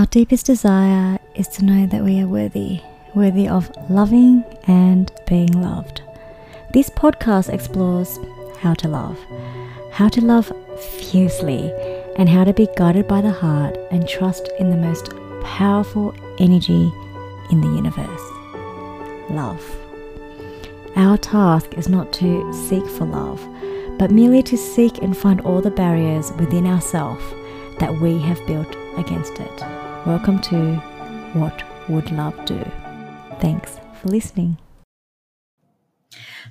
Our deepest desire is to know that we are worthy, worthy of loving and being loved. This podcast explores how to love, how to love fiercely, and how to be guided by the heart and trust in the most powerful energy in the universe love. Our task is not to seek for love, but merely to seek and find all the barriers within ourselves that we have built against it. Welcome to What Would Love Do? Thanks for listening.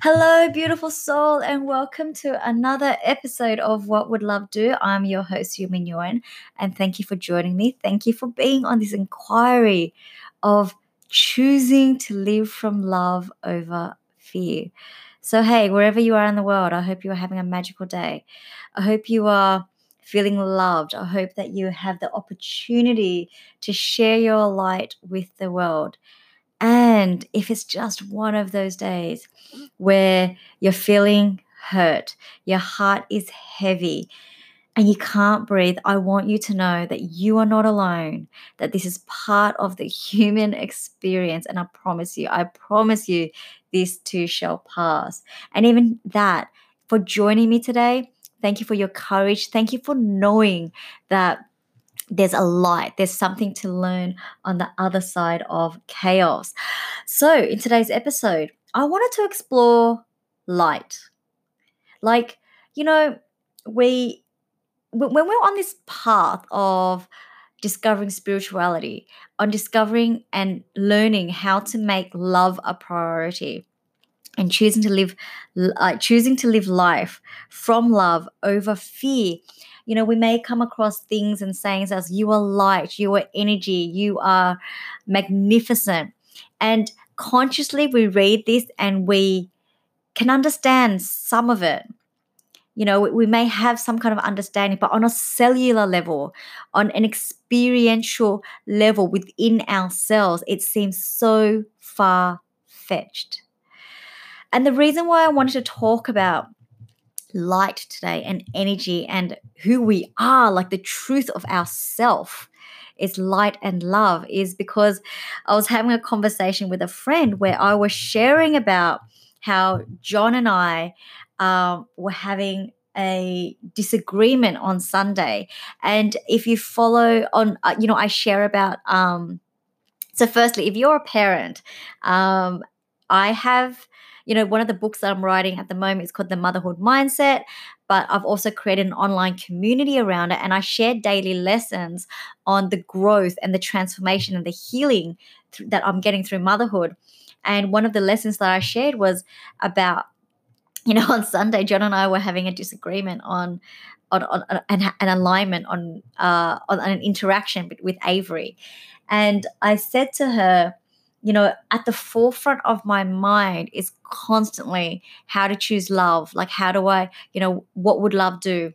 Hello, beautiful soul, and welcome to another episode of What Would Love Do. I'm your host, Yumi Nguyen, and thank you for joining me. Thank you for being on this inquiry of choosing to live from love over fear. So, hey, wherever you are in the world, I hope you are having a magical day. I hope you are feeling loved. I hope that you have the opportunity to share your light with the world. And if it's just one of those days where you're feeling hurt, your heart is heavy, and you can't breathe, I want you to know that you are not alone, that this is part of the human experience. And I promise you, I promise you, this too shall pass. And even that, for joining me today, thank you for your courage. Thank you for knowing that there's a light, there's something to learn on the other side of chaos. So, in today's episode, I wanted to explore light. Like, you know, we when we're on this path of discovering spirituality, on discovering and learning how to make love a priority, and choosing to live, uh, choosing to live life from love over fear. You know, we may come across things and sayings as "You are light," "You are energy," "You are magnificent," and consciously we read this and we can understand some of it. You know we may have some kind of understanding but on a cellular level on an experiential level within ourselves it seems so far fetched and the reason why i wanted to talk about light today and energy and who we are like the truth of ourself is light and love is because i was having a conversation with a friend where i was sharing about how john and i um, were having a disagreement on Sunday. And if you follow on, uh, you know, I share about, um, so firstly, if you're a parent, um, I have, you know, one of the books that I'm writing at the moment is called The Motherhood Mindset, but I've also created an online community around it. And I share daily lessons on the growth and the transformation and the healing th- that I'm getting through motherhood. And one of the lessons that I shared was about you know, on Sunday, John and I were having a disagreement on on, on, an, an alignment on, uh, on an interaction with, with Avery, and I said to her, you know, at the forefront of my mind is constantly how to choose love. Like, how do I, you know, what would love do?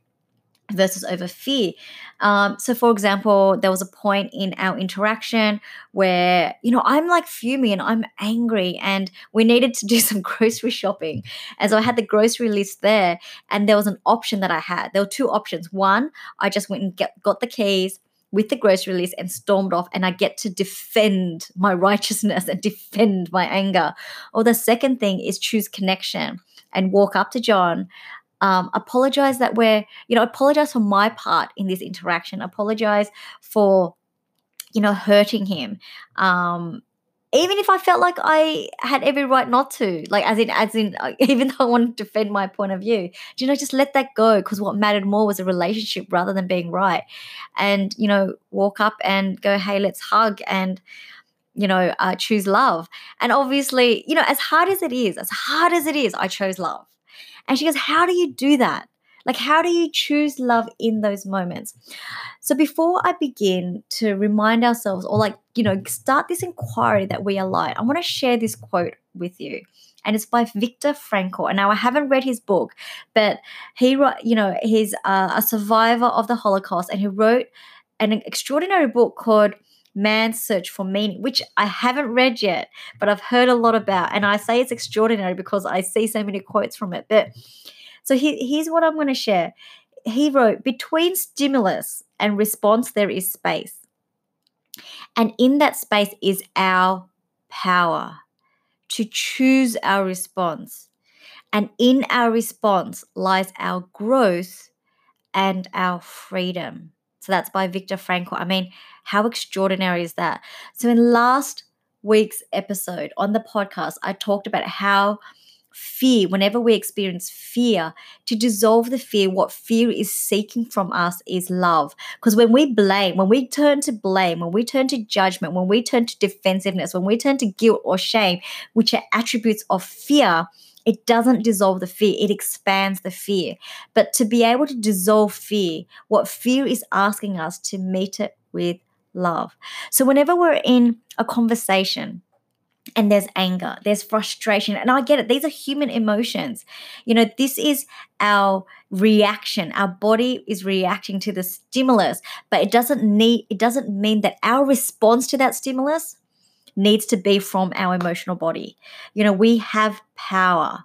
versus over fear. Um, so, for example, there was a point in our interaction where, you know, I'm like fuming and I'm angry, and we needed to do some grocery shopping. And so I had the grocery list there, and there was an option that I had. There were two options. One, I just went and get, got the keys with the grocery list and stormed off, and I get to defend my righteousness and defend my anger. Or the second thing is choose connection and walk up to John um, apologize that we're, you know, apologize for my part in this interaction, apologize for, you know, hurting him. Um, even if I felt like I had every right not to, like as in, as in, uh, even though I wanted to defend my point of view, do you know, just let that go because what mattered more was a relationship rather than being right. And you know, walk up and go, hey, let's hug and you know, uh, choose love. And obviously, you know, as hard as it is, as hard as it is, I chose love. And she goes, How do you do that? Like, how do you choose love in those moments? So, before I begin to remind ourselves or, like, you know, start this inquiry that we are light, I want to share this quote with you. And it's by Viktor Frankl. And now I haven't read his book, but he, wrote, you know, he's uh, a survivor of the Holocaust and he wrote an extraordinary book called Man's Search for Meaning, which I haven't read yet, but I've heard a lot about. And I say it's extraordinary because I see so many quotes from it. But so he, here's what I'm going to share. He wrote, Between stimulus and response, there is space. And in that space is our power to choose our response. And in our response lies our growth and our freedom. So that's by Viktor Frankl. I mean, how extraordinary is that? So in last week's episode on the podcast, I talked about how fear, whenever we experience fear, to dissolve the fear, what fear is seeking from us is love. Because when we blame, when we turn to blame, when we turn to judgment, when we turn to defensiveness, when we turn to guilt or shame, which are attributes of fear, it doesn't dissolve the fear, it expands the fear. But to be able to dissolve fear, what fear is asking us to meet it with love. So whenever we're in a conversation, and there's anger, there's frustration. And I get it, these are human emotions. You know, this is our reaction. Our body is reacting to the stimulus, but it doesn't need it doesn't mean that our response to that stimulus needs to be from our emotional body. You know, we have power.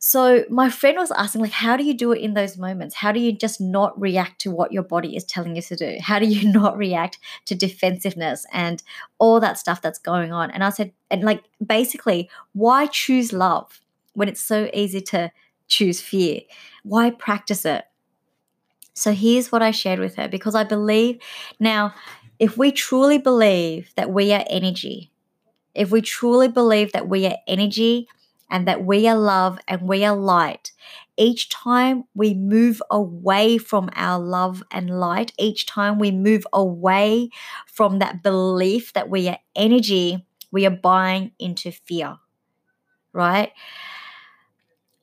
So my friend was asking, like, how do you do it in those moments? How do you just not react to what your body is telling you to do? How do you not react to defensiveness and all that stuff that's going on? And I said, and like, basically, why choose love when it's so easy to choose fear? Why practice it? So here's what I shared with her because I believe now, if we truly believe that we are energy, if we truly believe that we are energy and that we are love and we are light. Each time we move away from our love and light, each time we move away from that belief that we are energy, we are buying into fear, right?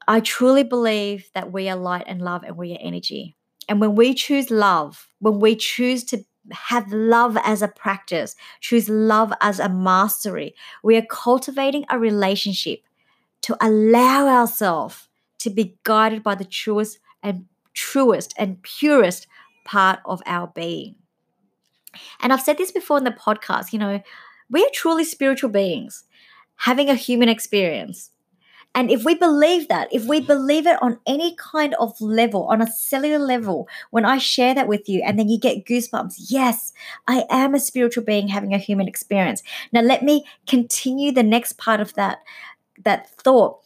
I truly believe that we are light and love and we are energy. And when we choose love, when we choose to have love as a practice, choose love as a mastery, we are cultivating a relationship to allow ourselves to be guided by the truest and truest and purest part of our being. And I've said this before in the podcast, you know, we are truly spiritual beings having a human experience. And if we believe that, if we believe it on any kind of level, on a cellular level, when I share that with you and then you get goosebumps, yes, I am a spiritual being having a human experience. Now, let me continue the next part of that that thought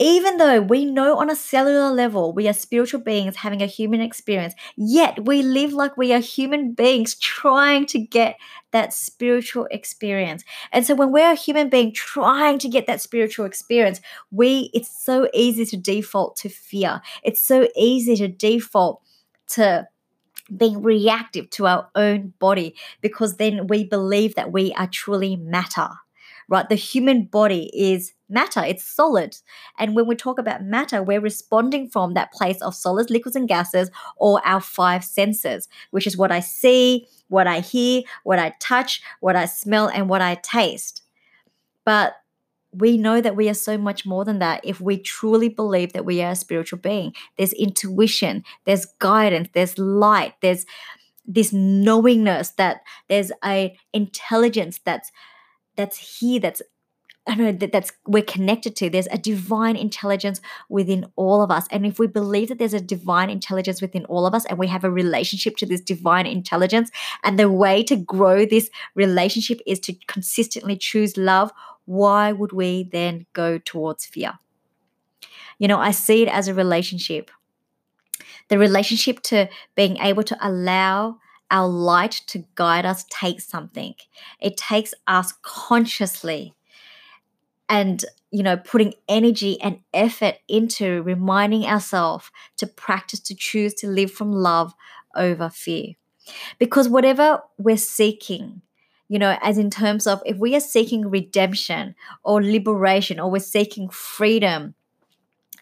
even though we know on a cellular level we are spiritual beings having a human experience, yet we live like we are human beings trying to get that spiritual experience. And so when we're a human being trying to get that spiritual experience, we it's so easy to default to fear. It's so easy to default to being reactive to our own body because then we believe that we are truly matter right? The human body is matter, it's solid. And when we talk about matter, we're responding from that place of solids, liquids, and gases, or our five senses, which is what I see, what I hear, what I touch, what I smell, and what I taste. But we know that we are so much more than that if we truly believe that we are a spiritual being. There's intuition, there's guidance, there's light, there's this knowingness that there's a intelligence that's that's here that's I know that that's we're connected to. There's a divine intelligence within all of us. And if we believe that there's a divine intelligence within all of us and we have a relationship to this divine intelligence, and the way to grow this relationship is to consistently choose love, why would we then go towards fear? You know, I see it as a relationship. The relationship to being able to allow our light to guide us takes something. It takes us consciously and you know putting energy and effort into reminding ourselves to practice to choose to live from love over fear. Because whatever we're seeking, you know, as in terms of if we are seeking redemption or liberation or we're seeking freedom,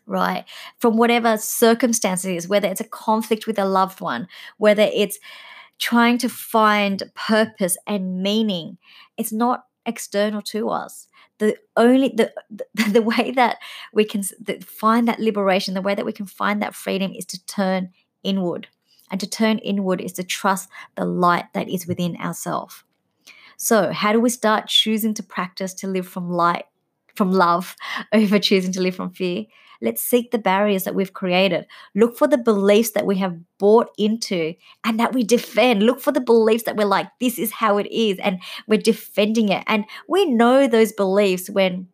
right, from whatever circumstances, whether it's a conflict with a loved one, whether it's trying to find purpose and meaning. It's not external to us. The only the the, way that we can find that liberation, the way that we can find that freedom is to turn inward. And to turn inward is to trust the light that is within ourselves. So, how do we start choosing to practice to live from light, from love, over choosing to live from fear? Let's seek the barriers that we've created. Look for the beliefs that we have bought into and that we defend. Look for the beliefs that we're like, this is how it is, and we're defending it. And we know those beliefs when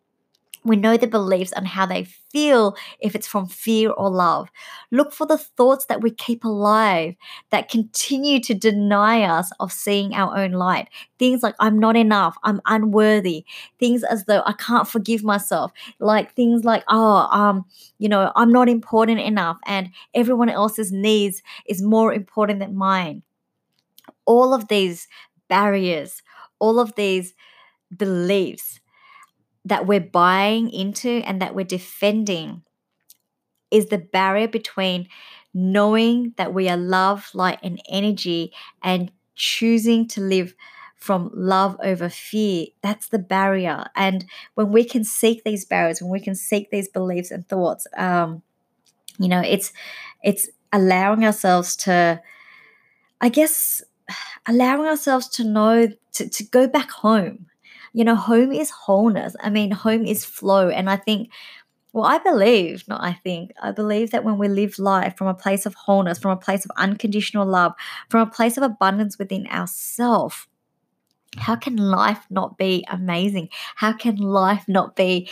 we know the beliefs and how they feel if it's from fear or love. Look for the thoughts that we keep alive that continue to deny us of seeing our own light. Things like, I'm not enough, I'm unworthy. Things as though I can't forgive myself. Like things like, oh, um, you know, I'm not important enough and everyone else's needs is more important than mine. All of these barriers, all of these beliefs that we're buying into and that we're defending is the barrier between knowing that we are love, light, and energy and choosing to live from love over fear. That's the barrier. And when we can seek these barriers, when we can seek these beliefs and thoughts, um, you know, it's it's allowing ourselves to, I guess, allowing ourselves to know to, to go back home you know, home is wholeness. I mean, home is flow. And I think, well, I believe, not I think, I believe that when we live life from a place of wholeness, from a place of unconditional love, from a place of abundance within ourselves, how can life not be amazing? How can life not be,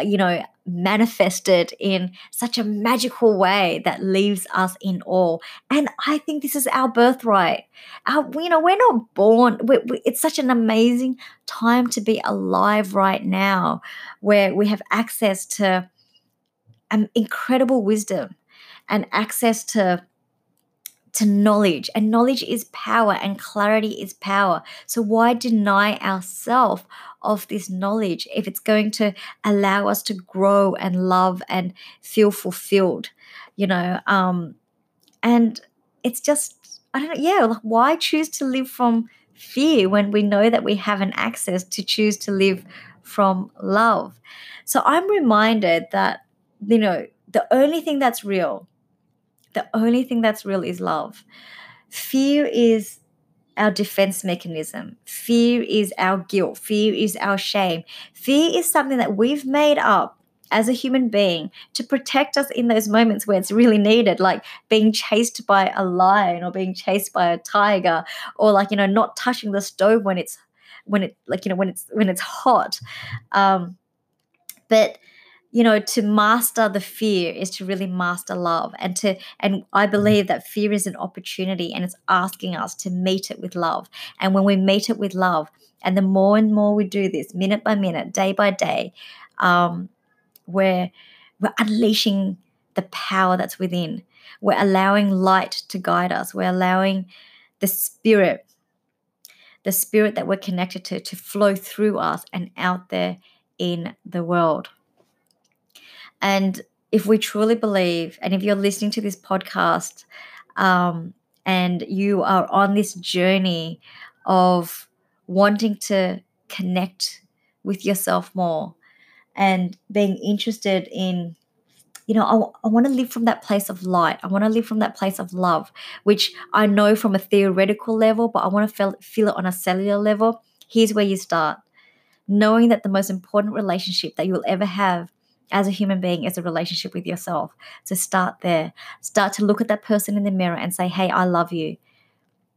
you know, manifested in such a magical way that leaves us in awe. And I think this is our birthright. Our, you know, we're not born. we we, it's such an amazing time to be alive right now, where we have access to um, incredible wisdom and access to to knowledge and knowledge is power and clarity is power. So why deny ourselves of this knowledge if it's going to allow us to grow and love and feel fulfilled you know um and it's just i don't know yeah like why choose to live from fear when we know that we have an access to choose to live from love? So i'm reminded that you know the only thing that's real the only thing that's real is love fear is our defense mechanism. Fear is our guilt. Fear is our shame. Fear is something that we've made up as a human being to protect us in those moments where it's really needed, like being chased by a lion or being chased by a tiger, or like, you know, not touching the stove when it's when it like you know when it's when it's hot um but you know to master the fear is to really master love and to and i believe that fear is an opportunity and it's asking us to meet it with love. And when we meet it with love and the more and more we do this minute by minute day by day um, we're we're unleashing the power that's within. We're allowing light to guide us. We're allowing the spirit the spirit that we're connected to to flow through us and out there in the world and if we truly believe, and if you're listening to this podcast um, and you are on this journey of wanting to connect with yourself more and being interested in you know, I, I want to live from that place of light. I want to live from that place of love, which I know from a theoretical level, but I want to feel, feel it on a cellular level. Here's where you start knowing that the most important relationship that you'll ever have as a human being is a relationship with yourself. So start there. Start to look at that person in the mirror and say, hey, I love you.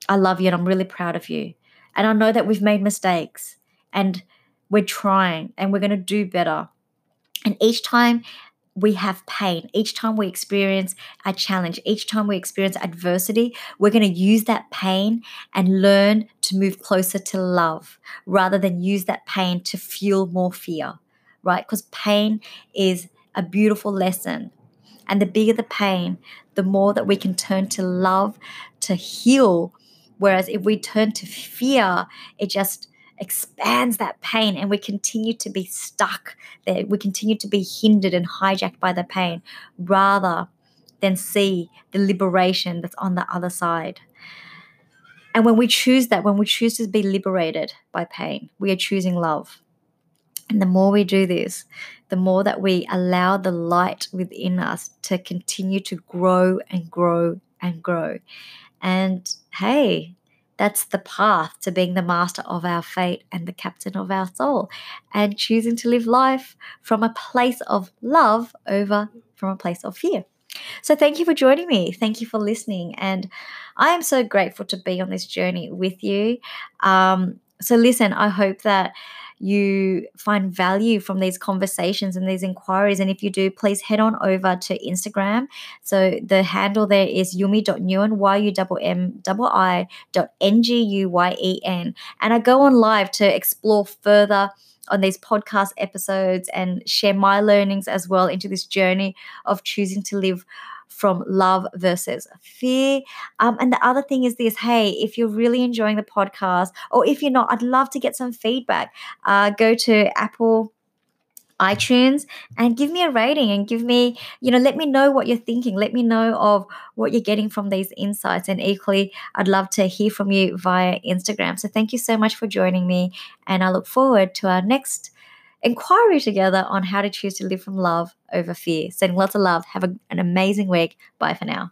I love you and I'm really proud of you. And I know that we've made mistakes and we're trying and we're going to do better. And each time we have pain, each time we experience a challenge, each time we experience adversity, we're going to use that pain and learn to move closer to love rather than use that pain to fuel more fear right? Because pain is a beautiful lesson. And the bigger the pain, the more that we can turn to love to heal. Whereas if we turn to fear, it just expands that pain and we continue to be stuck there. We continue to be hindered and hijacked by the pain rather than see the liberation that's on the other side. And when we choose that, when we choose to be liberated by pain, we are choosing love. And the more we do this, the more that we allow the light within us to continue to grow and grow and grow. And hey, that's the path to being the master of our fate and the captain of our soul, and choosing to live life from a place of love over from a place of fear. So, thank you for joining me. Thank you for listening. And I am so grateful to be on this journey with you. Um, so, listen, I hope that you find value from these conversations and these inquiries. And if you do, please head on over to Instagram. So the handle there is yumi.nguyen, Y-U-M-M-I dot N-G-U-Y-E-N. And I go on live to explore further on these podcast episodes and share my learnings as well into this journey of choosing to live from love versus fear. Um, and the other thing is this hey, if you're really enjoying the podcast, or if you're not, I'd love to get some feedback. Uh, go to Apple iTunes and give me a rating and give me, you know, let me know what you're thinking. Let me know of what you're getting from these insights. And equally, I'd love to hear from you via Instagram. So thank you so much for joining me. And I look forward to our next inquiry together on how to choose to live from love over fear. Sending lots of love. Have a, an amazing week. Bye for now.